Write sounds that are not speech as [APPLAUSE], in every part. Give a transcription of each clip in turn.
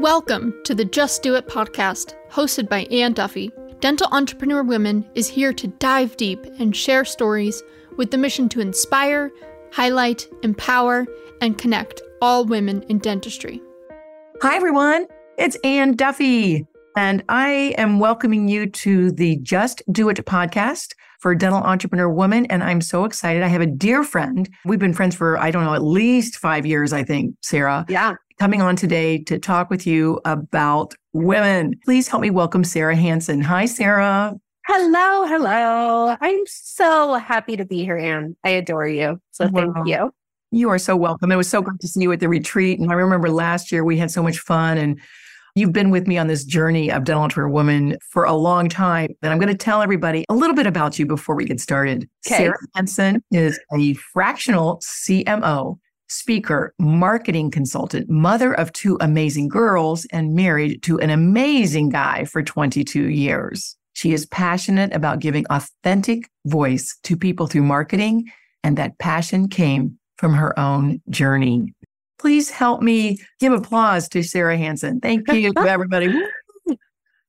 Welcome to the Just DeW It podcast, hosted by Anne Duffy. Dental Entrepreneur Women is here to dive deep and share stories with the mission to inspire, highlight, empower, and connect all women in dentistry. Hi, everyone. It's Anne Duffy, and I am welcoming you to the Just DeW It podcast for Dental Entrepreneur Woman. And I'm so excited. I have a dear friend. We've been friends for, I don't know, at least five years, I think, Sara. Yeah. Coming on today to talk with you about women. Please help me welcome Sara Hansen. Hi, Sara. Hello, hello. I'm so happy to be here, Anne. I adore you. So thank you. You are so welcome. It was so great to see you at the retreat. And I remember last year we had so much fun and You've been with me on this journey of Dental Entrepreneur Woman for a long time. And I'm going to tell everybody a little bit about you before we get started. Okay. Sara Hansen is a fractional CMO, speaker, marketing consultant, mother of two amazing girls, and married to an amazing guy for 22 years. She is passionate about giving authentic voice to people through marketing, and that passion came from her own journey. Please help me give applause to Sara Hansen. Thank you [LAUGHS] everybody.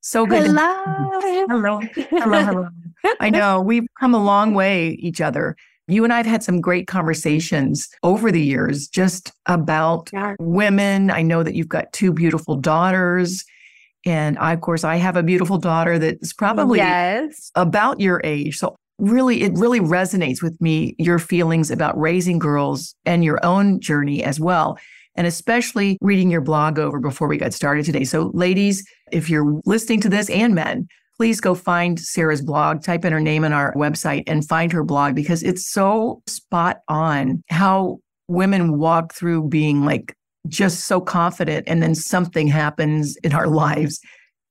So good. Hello. Hello. Hello. Hello. I know we've come a long way, each other. You and I have had some great conversations over the years just about yeah. women. I know that you've got two beautiful daughters. And I, of course, I have a beautiful daughter that's probably yes. about your age. So really, it really resonates with me, your feelings about raising girls and your own journey as well. And especially reading your blog over before we got started today. So, ladies, if you're listening to this and men, please go find Sara's blog, type in her name on our website and find her blog because it's so spot on how women walk through being like just so confident and then something happens in our [LAUGHS] lives.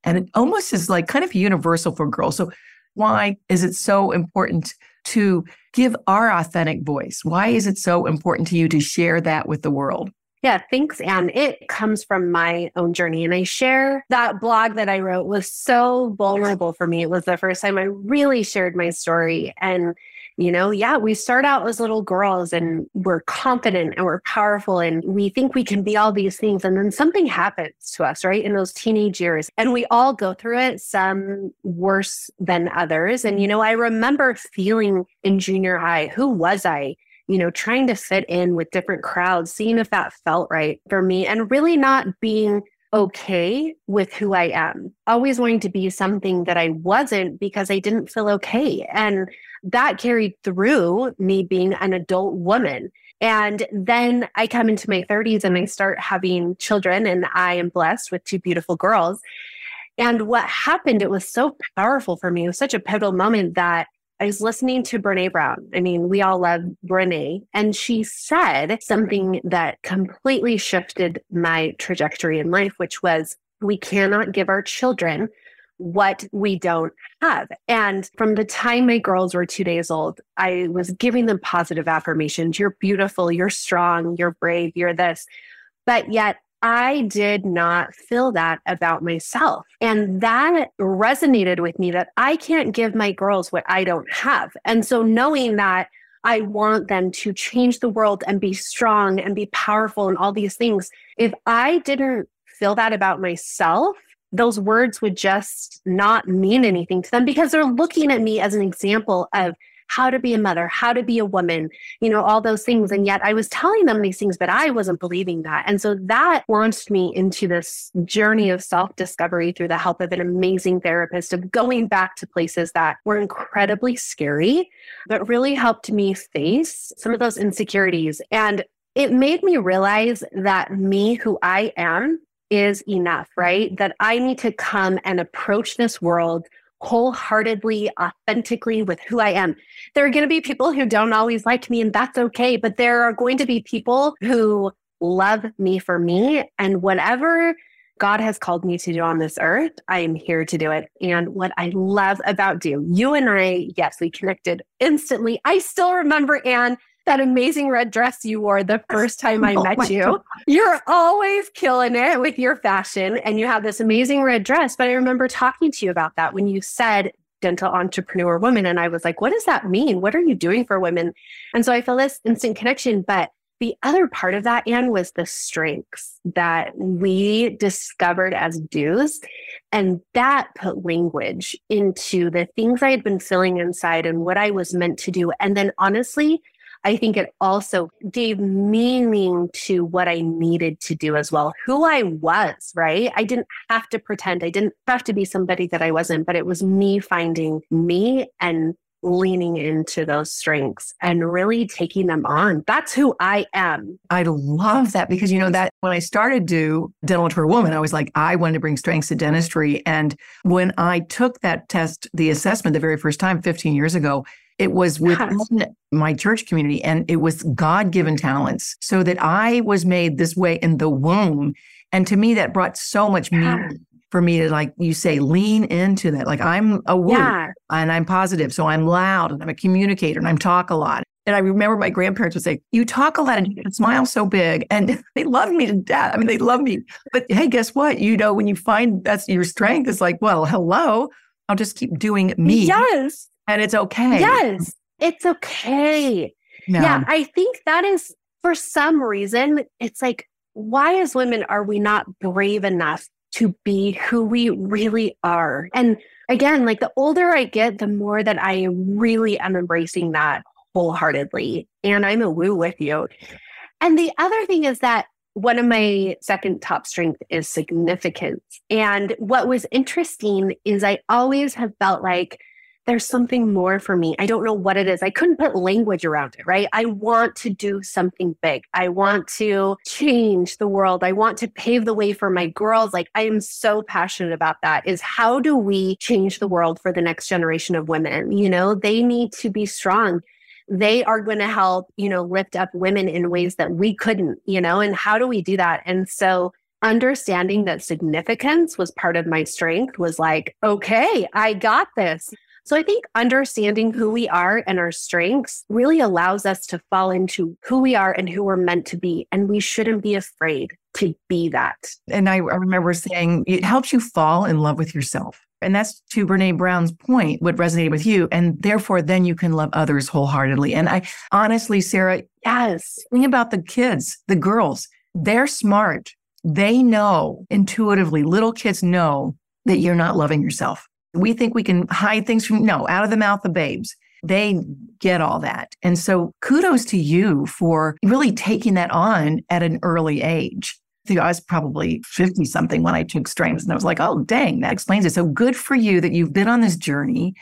And it almost is like kind of universal for girls. So why is it so important to give our authentic voice? Why is it so important to you to share that with the world? Yeah, thanks, Anne. It comes from my own journey. And I share that blog that I wrote was so vulnerable for me. It was the first time I really shared my story. And you know, yeah, we start out as little girls and we're confident and we're powerful and we think we can be all these things. And then something happens to us, right? In those teenage years. And we all go through it, some worse than others. And, you know, I remember feeling in junior high, who was I? You know, trying to fit in with different crowds, seeing if that felt right for me, and really not being okay with who I am, always wanting to be something that I wasn't because I didn't feel okay. And that carried through me being an adult woman. And then I come into my 30s and I start having children, and I am blessed with two beautiful girls. And what happened, it was so powerful for me. It was such a pivotal moment that I was listening to Brene Brown. I mean, we all love Brene. And she said something that completely shifted my trajectory in life, which was we cannot give our children what we don't have. And from the time my girls were two days old, I was giving them positive affirmations. You're beautiful, you're strong, you're brave, you're this. But yet I did not feel that about myself. And that resonated with me that I can't give my girls what I don't have. And so knowing that I want them to change the world and be strong and be powerful and all these things, if I didn't feel that about myself, those words would just not mean anything to them because they're looking at me as an example of how to be a mother, how to be a woman, you know, all those things. And yet I was telling them these things, but I wasn't believing that. And so that launched me into this journey of self discovery through the help of an amazing therapist of going back to places that were incredibly scary, but really helped me face some of those insecurities. And it made me realize that me, who I am, is enough, right? That I need to come and approach this world wholeheartedly, authentically with who I am. There are going to be people who don't always like me, and that's okay. But there are going to be people who love me for me. And whatever God has called me to do on this earth, I am here to do it. And what I love about you, you and I, yes, we connected instantly. I still remember, Anne, that amazing red dress you wore the first time I oh met you. God. You're always killing it with your fashion and you have this amazing red dress. But I remember talking to you about that when you said dental entrepreneur woman. And I was like, what does that mean? What are you doing for women? And so I feel this instant connection. But the other part of that, Anne, was the strengths that we discovered as dues. And that put language into the things I had been feeling inside and what I was meant to do. And then honestly, I think it also gave meaning to what I needed to do as well, who I was, right? I didn't have to pretend, I didn't have to be somebody that I wasn't, but it was me finding me and leaning into those strengths and really taking them on. That's who I am. I love that because you know that when I started to dental for a woman, I was like, I wanted to bring strengths to dentistry. And when I took that test, the assessment the very first time 15 years ago, it was within yes. my church community and it was God given talents. So that I was made this way in the womb. And to me, that brought so much meaning for me to like you say lean into that. Like i'm a woman yeah. and i'm positive so i'm loud and i'm a communicator and i'm talk a lot. And i remember my grandparents would say you talk a lot and you smile so big and [LAUGHS] they love me to death. I mean they love me. But hey guess what? You know when you find that's your strength it's like well hello i'll just keep doing me. Yes and it's okay yes it's okay yeah. yeah i think that is for some reason it's like why as women are we not brave enough to be who we really are. And again, like the older I get, the more that I really am embracing that wholeheartedly. And I'm a woo with you. And the other thing is that one of my second top strength is significance. And what was interesting is I always have felt like there's something more for me. I don't know what it is. I couldn't put language around it, right? I want to do something big. I want to change the world. I want to pave the way for my girls. Like I am so passionate about that is how do we change the world for the next generation of women? You know, they need to be strong. They are going to help, you know, lift up women in ways that we couldn't, you know, and how do we do that? And so understanding that significance was part of my strength was like, okay, I got this. So I think understanding who we are and our strengths really allows us to fall into who we are and who we're meant to be. And we shouldn't be afraid to be that. And I, remember saying it helps you fall in love with yourself. And that's to Brene Brown's point, what resonated with you. And therefore, then you can love others wholeheartedly. And I honestly, Sara, yes, think about the kids, the girls, they're smart. They know intuitively, little kids know that you're not loving yourself. We think we can hide things from, no, out of the mouth of babes. They get all that. And so kudos to you for really taking that on at an early age. I was probably 50 something when I took strengths and I was like, oh, dang, that explains it. So good for you that you've been on this journey.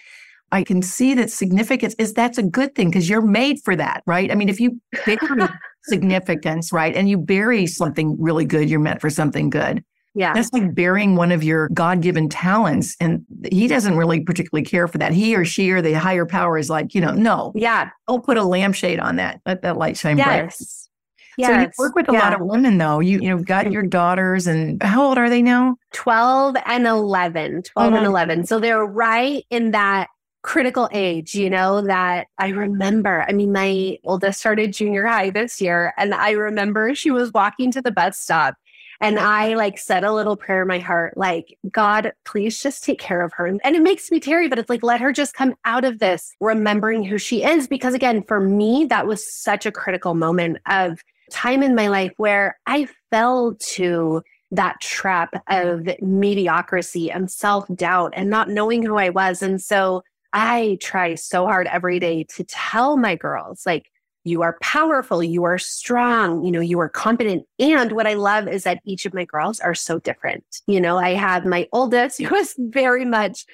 I can see that significance is that's a good thing because you're made for that, right? I mean, if you bury [LAUGHS] significance, right, and you bury something really good, you're meant for something good. Yeah. That's like burying one of your God given talents. And he doesn't really particularly care for that. He or she or the higher power is like, you know, no. Yeah. Don't put a lampshade on that. Let that light shine yes. bright. Yes. So you work with a yeah. lot of women though. You you know got mm-hmm. your daughters and how old are they now? 12 and 11. 12 and uh-huh. 11. So they're right in that critical age, you know, that I remember. I mean, my oldest started junior high this year and I remember she was walking to the bus stop and I like said a little prayer in my heart, like, God, please just take care of her. And it makes me teary, but it's like, let her just come out of this remembering who she is. Because again, for me, that was such a critical moment of time in my life where I fell to that trap of mediocrity and self doubt and not knowing who I was. And so I try so hard every day to tell my girls, like, you are powerful, you are strong, you know, you are competent. And what I love is that each of my girls are so different. You know, I have my oldest, [LAUGHS] who is very much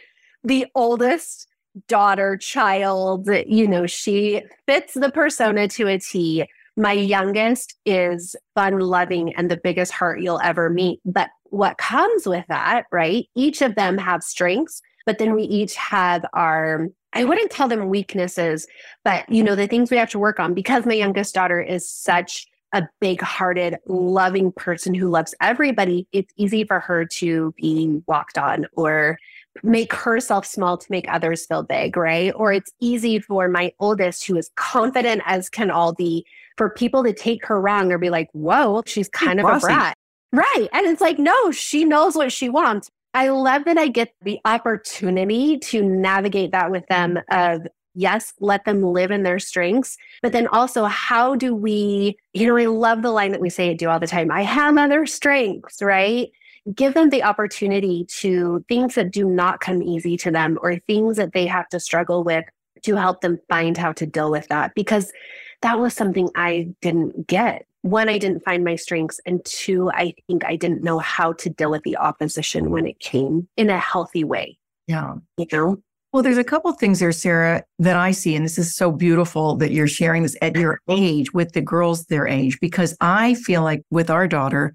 the oldest daughter, child, you know, she fits the persona to a T. My youngest is fun loving and the biggest heart you'll ever meet. But what comes with that, right? Each of them have strengths, but then we each have our I wouldn't tell them weaknesses, but you know, the things we have to work on because my youngest daughter is such a big hearted, loving person who loves everybody, it's easy for her to be walked on or make herself small to make others feel big, right? Or it's easy for my oldest, who is confident as can all be, for people to take her wrong or be like, whoa, she's kind of a brat. Right. And it's like, no, she knows what she wants. I love that I get the opportunity to navigate that with them mm-hmm. of yes, let them live in their strengths. But then also, how do we, you know, I love the line that we say it do all the time I have other strengths, right? Give them the opportunity to things that do not come easy to them or things that they have to struggle with to help them find how to deal with that. Because that was something I didn't get. One, I didn't find my strengths. And two, I think I didn't know how to deal with the opposition when it came in a healthy way. Yeah. You know? Well, there's a couple things there, Sara, that I see. And this is so beautiful that you're sharing this at your age with the girls their age, because I feel like with our daughter,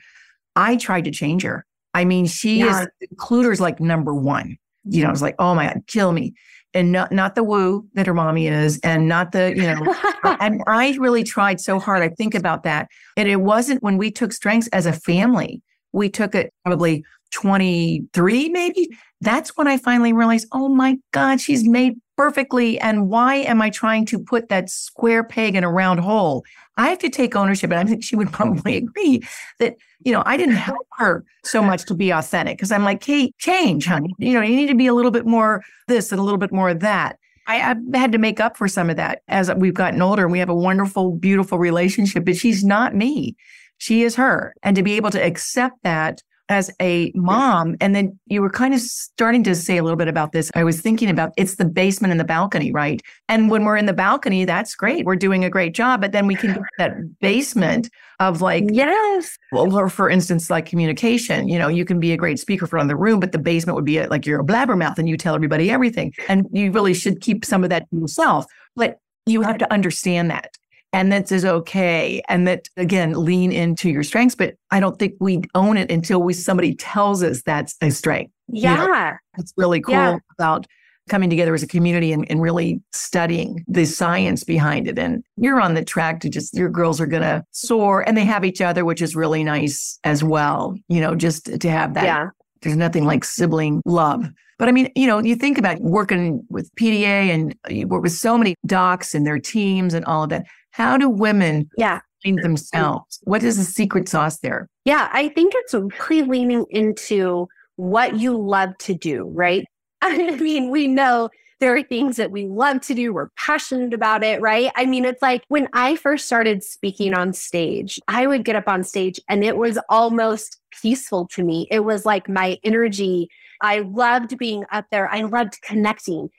I tried to change her. I mean, she yeah. is Cluter's like number one. You know, it's like, oh my God, kill me and not not the woo that her mommy is and not the you know [LAUGHS] and i really tried so hard i think about that and it wasn't when we took strengths as a family. We took it probably 23 maybe. That's when i finally realized oh my god she's made perfectly and why am i trying to put that square peg in a round hole i have to take ownership and i think she would [LAUGHS] probably agree that you know, I didn't help [LAUGHS] her so much to be authentic because I'm like, Kate, change, honey. You know, you need to be a little bit more this and a little bit more of that. I, have had to make up for some of that as we've gotten older and we have a wonderful, beautiful relationship, but she's not me. She is her. And to be able to accept that as a mom, and then you were kind of starting to say a little bit about this. I was thinking about it's the basement and the balcony, right? And when we're in the balcony, that's great. We're doing a great job. But then we can get that basement of like, yes. Well, or for instance, like communication, you know, you can be a great speaker for on the room, but the basement would be a, like you're a blabbermouth and you tell everybody everything. And you really should keep some of that to yourself. But you have to understand that and that is okay and that again lean into your strengths but i don't think we own it until we somebody tells us that's a strength yeah you know, it's really cool yeah. about coming together as a community and, and really studying the science behind it and you're on the track to just your girls are going to soar and they have each other which is really nice as well you know just to have that yeah there's nothing like sibling love but I mean, you know, you think about working with PDA and you work with so many docs and their teams and all of that. How do women yeah. find themselves? What is the secret sauce there? Yeah, I think it's really leaning into what you love to do, right? [LAUGHS] I mean, we know there are things that we love to do. We're passionate about it, right? I mean, it's like when I first started speaking on stage, I would get up on stage and it was almost peaceful to me. It was like my energy. I loved being up there. I loved connecting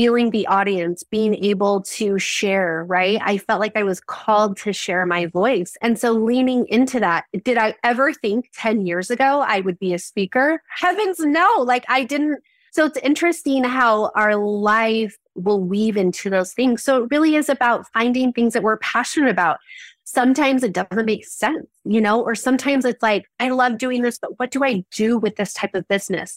feeling the audience, being able to share, right? I felt like I was called to share my voice. And so leaning into that, did I ever think 10 years ago I would be a speaker? Heavens, no. Like I didn't. So it's interesting how our life will weave into those things. So it really is about finding things that we're passionate about. Sometimes it doesn't make sense, you know, or sometimes it's like, I love doing this, but what do I do with this type of business?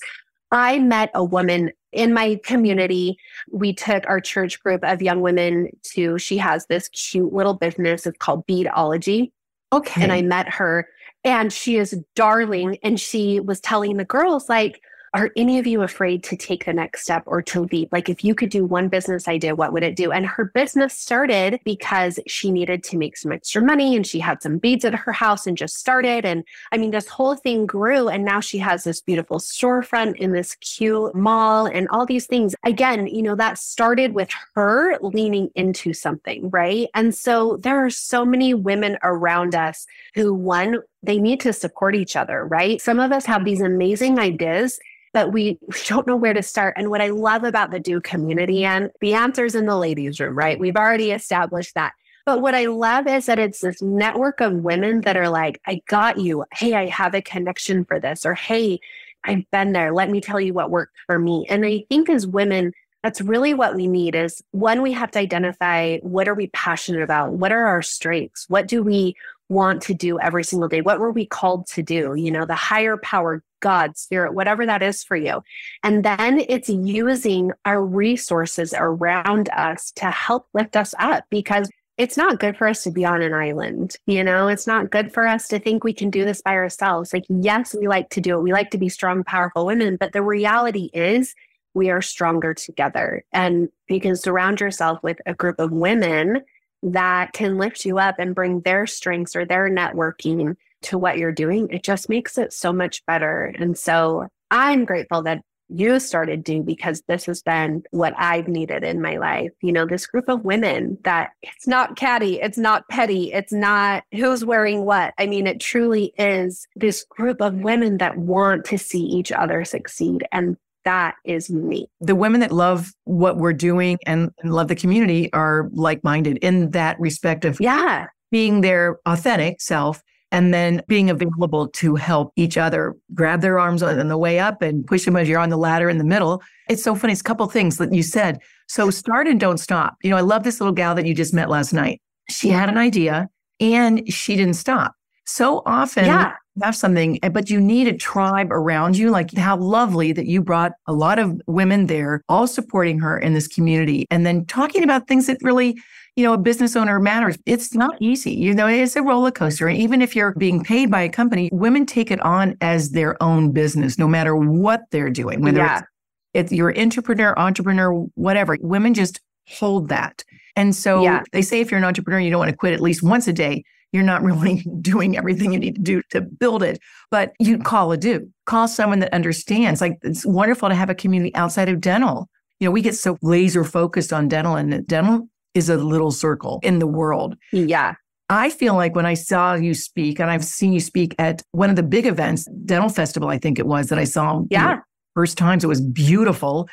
I met a woman in my community. We took our church group of young women to, she has this cute little business. It's called Beadology. Okay. And I met her and she is darling. And she was telling the girls, like, are any of you afraid to take the next step or to lead? Like, if you could do one business idea, what would it do? And her business started because she needed to make some extra money and she had some beads at her house and just started. And I mean, this whole thing grew. And now she has this beautiful storefront in this cute mall and all these things. Again, you know, that started with her leaning into something, right? And so there are so many women around us who, one, they need to support each other, right? Some of us have these amazing ideas but we, [LAUGHS] don't know where to start. And what I love about the DeW community, and the answer's in the ladies' room, right? We've already established that. But what I love is that it's this network of women that are like, I got you. Hey, I have a connection for this. Or, hey, I've been there. Let me tell you what worked for me. And I think as women, that's really what we need is one, we have to identify what are we passionate about? What are our strengths? What do we want to do every single day? What were we called to do? You know, the higher power God, spirit, whatever that is for you. And then it's using our resources around us to help lift us up because it's not good for us to be on an island. You know, it's not good for us to think we can do this by ourselves. Like, yes, we like to do it. We like to be strong, powerful women, but the reality is we are stronger together. And you can surround yourself with a group of women that can lift you up and bring their strengths or their networking to what you're doing, it just makes it so much better. And so I'm grateful that you started do because this has been what I've needed in my life. You know, this group of women that it's not catty, it's not petty, it's not who's wearing what. I mean, it truly is this group of women that want to see each other succeed. And that is me. The women that love what we're doing and, and love the community are like minded in that respect of yeah. being their authentic self and then being available to help each other grab their arms on the way up and push them as you're on the ladder in the middle. It's so funny. It's a couple things that you said. So start and don't stop. You know, I love this little gal that you just met last night. She had an idea and she didn't stop. So often yeah have something, eh, but you need a tribe around you. Like how lovely that you brought a lot of women there, all supporting her in this community, and then talking about things that really, you know, a business owner matters. It's not easy. You know, it's a roller coaster. And even if you're being paid by a company, women take it on as their own business, no matter what they're doing, whether yeah. it's, it's you're entrepreneur, entrepreneur, whatever. Women just hold that. And so yeah. they say if you're an entrepreneur, you don't want to quit at least once a day you're not really [LAUGHS] doing everything you need to do to build it, but you call a do. Call someone that understands. Like it's wonderful to have a community outside of dental. You know, we get so laser focused on dental, and dental is a little circle in the world. Yeah. I feel like when I saw you speak, and I've seen you speak at one of the big events, Dental Festival, I think it was that I saw. Yeah. You know, first times. It was beautiful.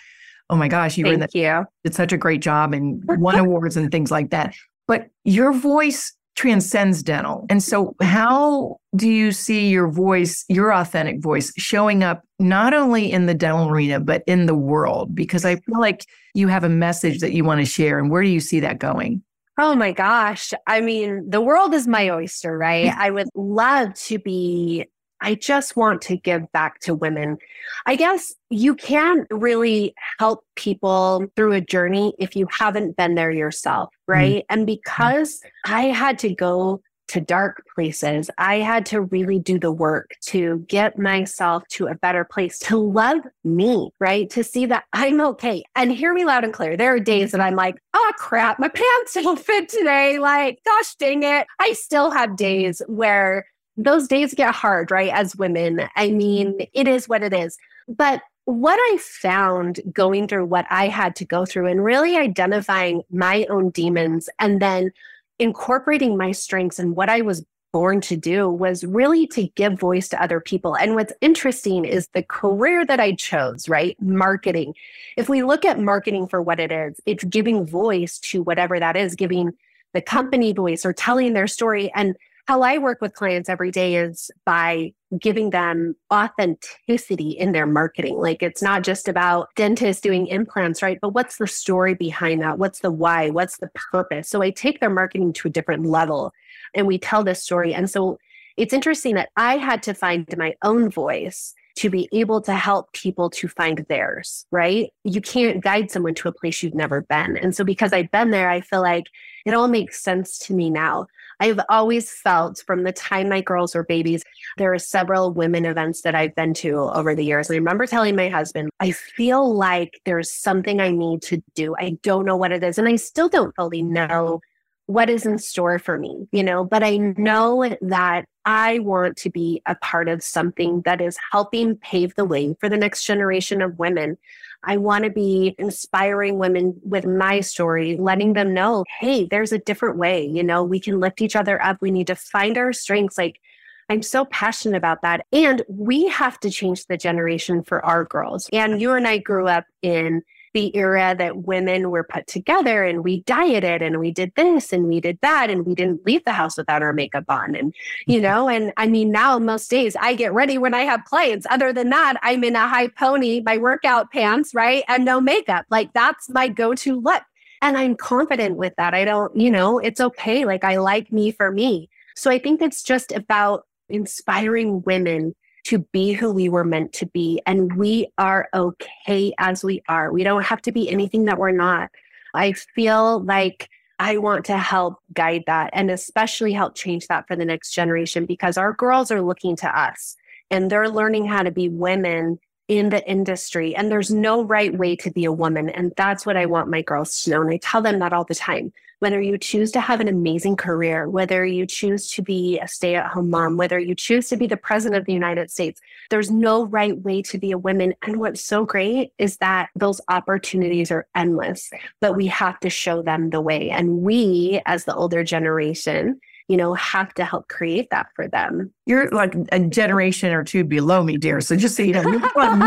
Oh my gosh, you Thank were in the, you. did such a great job and won [LAUGHS] awards and things like that. But your voice transcends dental. And so, how do you see your voice, your authentic voice, showing up not only in the dental arena, but in the world? Because I feel like you have a message that you want to share. And where do you see that going? Oh my gosh. I mean, the world is my oyster, right? I would love to be I just want to give back to women. I guess you can't really help people through a journey if you haven't been there yourself, mm-hmm. right? Mm-hmm. And because I had to go to dark places, I had to really do the work to get myself to a better place, to love me, right? To see that I'm okay. And hear me loud and clear. There are days that I'm like, oh crap, my [LAUGHS] pants don't fit today. Like, gosh dang it. I still have days where those days get hard, right? As women. I mean, mm-hmm. it is what it is. But what I found going through what I had to go through and really identifying my own demons and then incorporating my strengths and what I was born to do was really to give voice to other people. And what's interesting is the career that I chose, right? Marketing. If we look at marketing for what it is, it's giving voice to whatever that is, giving the company voice or telling their story. And how I work with clients every day is by giving them authenticity in their marketing. Like it's not just about dentists doing implants, right? But what's the story behind that? What's the why? What's the purpose? So I take their marketing to a different level and we tell this story. And so it's interesting that I had to find my own voice to be able to help people to find theirs, right? You can't guide someone to a place you've never been. And so because I've been there, I feel like it all makes sense to me now. I've always felt from the time my girls were babies, there are several women events that I've been to over the years. I remember telling my husband, I feel like there's something I need to do. I don't know what it is. And I still don't fully know what is in store for me, you know, but I know that I want to be a part of something that is helping pave the way for the next generation of women. I want to be inspiring women with my story, letting them know, hey, there's a different way. You know, we can lift each other up. We need to find our strengths. Like, I'm so passionate about that. And we have to change the generation for our girls. And you and I grew up in the era that women were put together and we dieted and we did this and we did that and we didn't leave the house without our makeup on and you mm-hmm. know and i mean now most days i get ready when i have clients. Other than that i'm in a high pony my workout pants right and no makeup. Like that's my go-to look. And i'm confident with that. I don't you know it's okay. Like i like me for me. So i think it's just about inspiring women to be who we were meant to be. And we are okay as we are. We don't have to be anything that we're not. I feel like I want to help guide that and especially help change that for the next generation because our girls are looking to us and they're learning how to be women in the industry and there's no right way to be a woman. And that's what I want my girls to know. And I tell them that all the time. Whether you choose to have an amazing career, whether you choose to be a stay at home mom, whether you choose to be the president of the United States, there's no right way to be a woman. And what's so great is that those opportunities are endless, but we have to show them the way. And we, as the older generation, you know, have to help create that for them. You're like a generation or two below me, dear. So just so you know, you're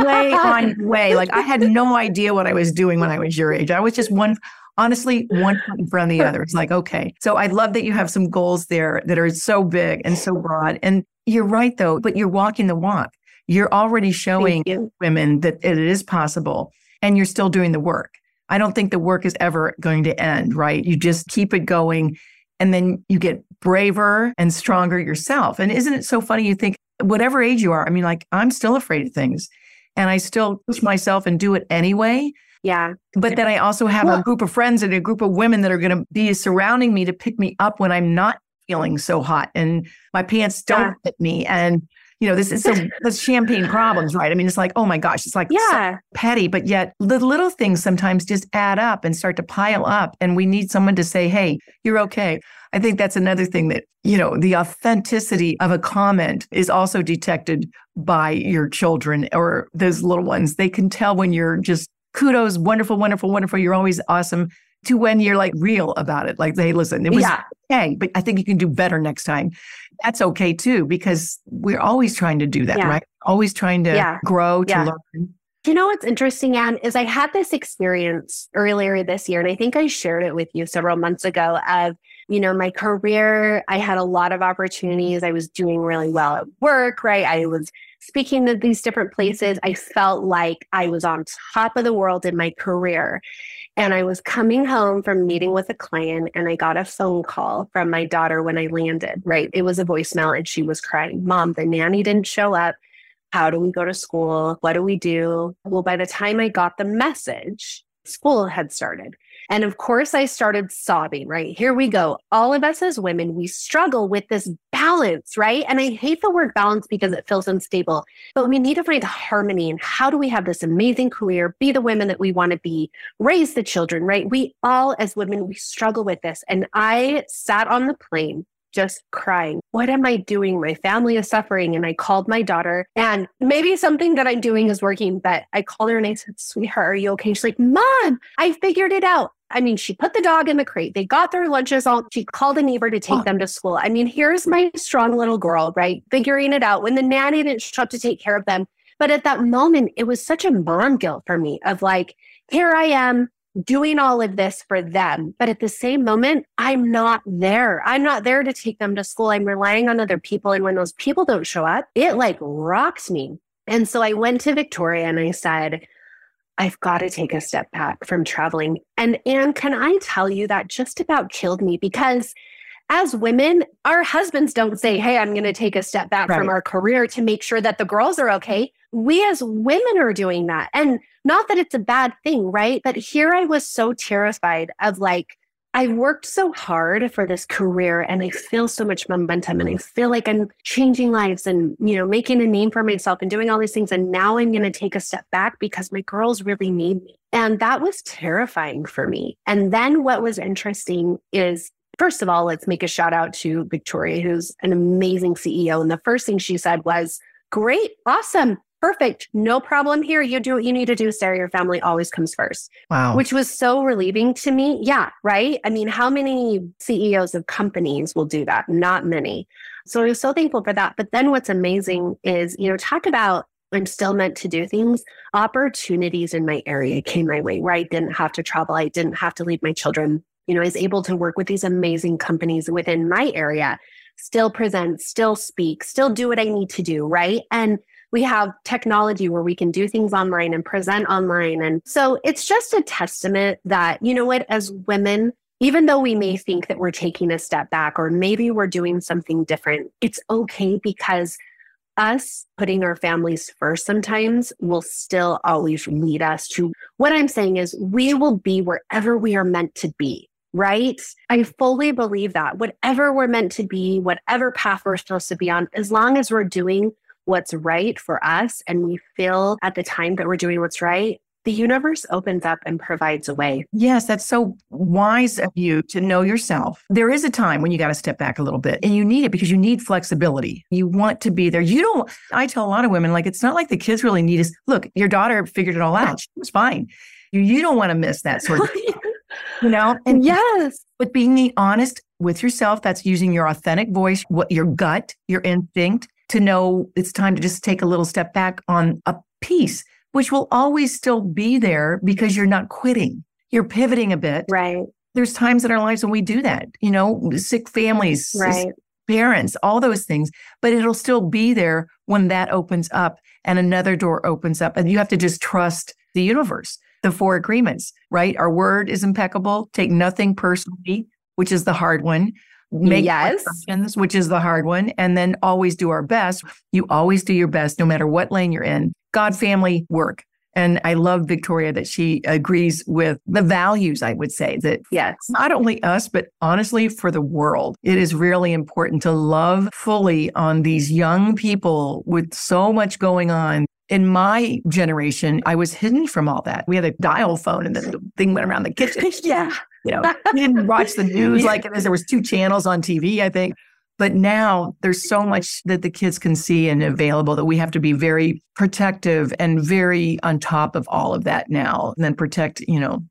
way [LAUGHS] on way. Like I had no idea what I was doing when I was your age. I was just one honestly one foot in front of the other. It's like, okay. So I love that you have some goals there that are so big and so broad. And you're right though, but you're walking the walk. You're already showing you. women that it is possible and you're still doing the work. I don't think the work is ever going to end, right? You just keep it going and then you get braver and stronger yourself. And isn't it so funny? You think, whatever age you are, I mean, like, I'm still afraid of things and I still push myself and do it anyway. Yeah. But then I also have well, a group of friends and a group of women that are going to be surrounding me to pick me up when I'm not feeling so hot and my pants don't yeah. fit me. And, you know, this is so that's champagne problems, right? I mean, it's like, oh my gosh, it's like yeah. So petty, but yet the little things sometimes just add up and start to pile up. And we need someone to say, hey, you're okay. I think that's another thing that, you know, the authenticity of a comment is also detected by your children or those little ones. They can tell when you're just kudos, wonderful, wonderful, wonderful. You're always awesome to when you're like real about it. Like, hey, listen, it was yeah. okay, but I think you can do better next time. That's okay too, because we're always trying to do that, yeah. right? Always trying to yeah. grow, to learn. You know what's interesting, Anne, is I had this experience earlier this year, and I think I shared it with you several months ago of, you know, my career. I had a lot of opportunities. I was doing really well at work, right? I was speaking to these different places. I felt like I was on top of the world in my career. And I was coming home from meeting with a client and I got a phone call from my daughter when I landed, right? It was a voicemail and she was crying, Mom, the nanny didn't show up. How do we go to school? What do we do? Well, by the time I got the message, school had started. And of course, I started sobbing, right? Here we go. All of us as women, we struggle with this balance, right? And I hate the word balance because it feels unstable, but we need to find harmony. And how do we have this amazing career, be the women that we want to be, raise the children, right? We all, as women, we struggle with this. And I sat on the plane just crying. What am I doing? My family is suffering. And I called my daughter, and maybe something that I'm doing is working, but I called her and I said, Sweetheart, are you okay? She's like, Mom, I figured it out. I mean, she put the dog in the crate. They got their lunches all. She called a neighbor to take oh. them to school. I mean, here's my strong little girl, right? Figuring it out when the nanny didn't show up to take care of them. But at that moment, it was such a mom guilt for me of like, here I am doing all of this for them. But at the same moment, I'm not there. I'm not there to take them to school. I'm relying on other people. And when those people don't show up, it like rocks me. And so I went to Victoria and I said, I've got to take a step back from traveling. And Anne, can I tell you that just about killed me because as women, our husbands don't say, Hey, I'm going to take a step back right. from our career to make sure that the girls are okay we as women are doing that. And not that it's a bad thing, right? But here I was so terrified of like, I worked so hard for this career and I feel so much momentum and I feel like I'm changing lives and, you know, making a name for myself and doing all these things. And now I'm going to take a step back because my girls really need me. And that was terrifying for me. And then what was interesting is First of all, let's make a shout out to Victoria, who's an amazing CEO. And the first thing she said was, Great, awesome perfect. No problem here. You do what you need to do, Sara. Your family always comes first. Wow. Which was so relieving to me. Yeah, right. I mean, how many CEOs of companies will do that? Not many. So I was so thankful for that. But then what's amazing is, you know, talk about I'm still meant to do things. Opportunities in my area came my way where I didn't have to travel. I didn't have to leave my children. You know, I was able to work with these amazing companies within my area, still present, still speak, still do what I need to do. Right. And we have technology where we can do things online and present online. And so it's just a testament that, you know what, as women, even though we may think that we're taking a step back or maybe we're doing something different, it's okay because us putting our families first sometimes will still always lead us to what I'm saying is we will be wherever we are meant to be, right? I fully believe that whatever we're meant to be, whatever path we're supposed to be on, as long as we're doing what's right for us and we feel at the time that we're doing what's right, the universe opens up and provides a way. Yes, that's so wise of you to know yourself. There is a time when you got to step back a little bit and you need it because you need flexibility. You want to be there. You don't, I tell a lot of women, like, it's not like the kids really need us. Look, your daughter figured it all out. She was fine. You, you don't want to miss that sort of thing. [LAUGHS] you know? And yes. But being honest with yourself, that's using your authentic voice, what your gut, your instinct to know it's time to just take a little step back on a piece which will always still be there because you're not quitting. You're pivoting a bit. Right. There's times in our lives when we do that, you know, sick families, right. parents, all those things, but it'll still be there when that opens up and another door opens up. And you have to just trust the universe, the four agreements, right? Our word is impeccable. Take nothing personally, which is the hard one make yes. which is the hard one, and then always do our best. You always do your best, no matter what lane you're in. God family work. And I love Victoria that she agrees with the values, I would say, that yes, not only us, but honestly for the world. It is really important to love fully on these young people with so much going on. In my generation, I was hidden from all that. We had a dial phone and then the thing went around the kitchen. [LAUGHS] yeah. You know, we didn't watch the [LAUGHS] news like it is. There was two channels on TV, I think. But now there's so much that the kids can see and available that we have to be very protective and very on top of all of that now. And then protect, you know,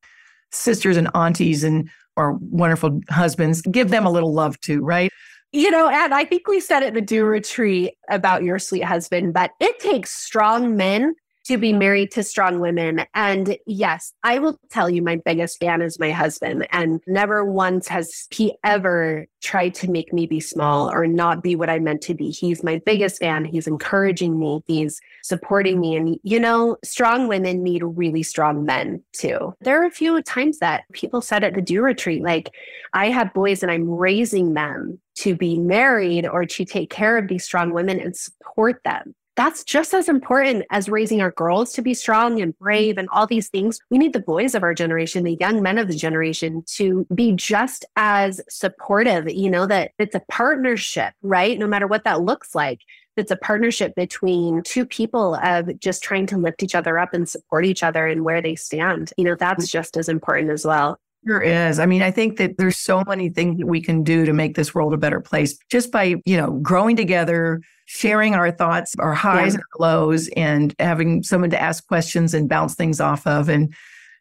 sisters and aunties and or wonderful husbands. Give them a little love too, right? You know, and I think we said at the DeW Retreat about your sweet husband, but it takes strong men to be married to strong women. And yes, I will tell you, my biggest fan is my husband. And never once has he ever tried to make me be small or not be what I meant to be. He's my biggest fan. He's encouraging me, he's supporting me. And, you know, strong women need really strong men too. There are a few times that people said at the DeW Retreat, like, I have boys and I'm raising them to be married or to take care of these strong women and support them that's just as important as raising our girls to be strong and brave and all these things. We need the boys of our generation, the young men of the generation to be just as supportive, you know, that it's a partnership, right? No matter what that looks like. It's a partnership between two people of just trying to lift each other up and support each other and where they stand. You know, that's mm. just as important as well. There is. I mean, I think that there's so many things that we can do to make this world a better place just by, you know, growing together, sharing our thoughts, our highs yeah. and lows, and having someone to ask questions and bounce things off of. And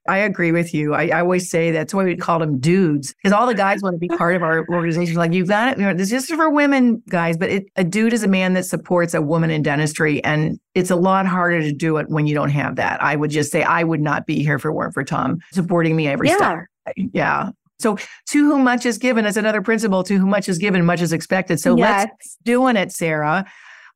I agree with you. I, I always say that's why we call them dudes because all the guys want to be part of our [LAUGHS] organization. Like you've got it. You know, this is for women, guys. But it, a dude is a man that supports a woman in dentistry, and it's a lot harder to do it when you don't have that. I would just say I would not be here for weren't for Tom supporting me every yeah. step. Yeah. So to whom much is given is another principle. To whom much is given, much is expected. So yes. let's doing it, Sara.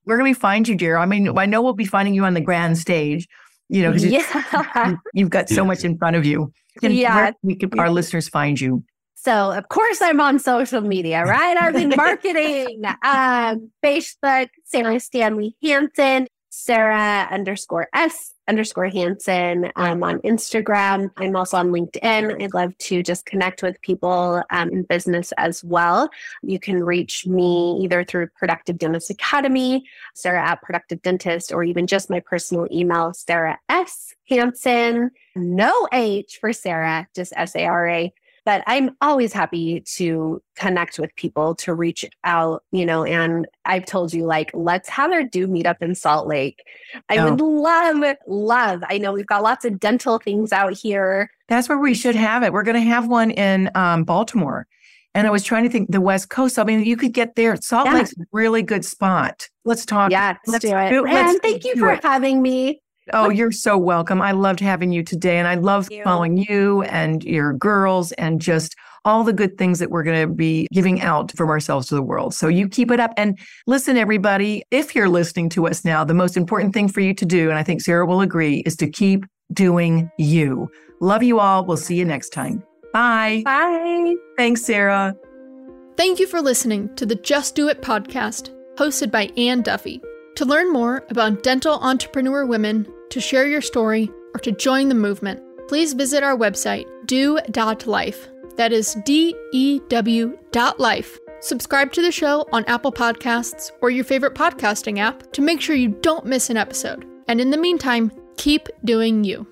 Where can we find you, dear? I mean, I know we'll be finding you on the grand stage. You know, because yeah. you, have got so much in front of you. And yeah, we can our listeners find you. So of course I'm on social media, right? I've been [LAUGHS] marketing, um, Facebook, Sara Stanley Hansen, Sara underscore S underscore Hansen um, on Instagram. I'm also on LinkedIn. I'd love to just connect with people um, in business as well. You can reach me either through Productive Dentist Academy, Sara at Productive Dentist, or even just my personal email, Sara S. Hansen, no H for Sara, just S A R A but I'm always happy to connect with people, to reach out, you know, and I've told you, like, let's have our do meetup in Salt Lake. I oh. would love, love. I know we've got lots of dental things out here. That's where we should have it. We're going to have one in um, Baltimore. And I was trying to think the West Coast. I mean, you could get there. Salt yeah. Lake's a really good spot. Let's talk. Yeah, let's, let's do it. Do, and thank you for it. having me. Oh, you're so welcome. I loved having you today. And I love following you and your girls and just all the good things that we're going to be giving out from ourselves to the world. So you keep it up. And listen, everybody, if you're listening to us now, the most important thing for you to do, and I think Sara will agree, is to keep doing you. Love you all. We'll see you next time. Bye. Bye. Thanks, Sara. Thank you for listening to the Just DeW It podcast, hosted by Anne Duffy. To learn more about dental entrepreneur women, to share your story, or to join the movement, please visit our website, dew.life. That is D E W dot life. Subscribe to the show on Apple Podcasts or your favorite podcasting app to make sure you don't miss an episode. And in the meantime, keep doing you.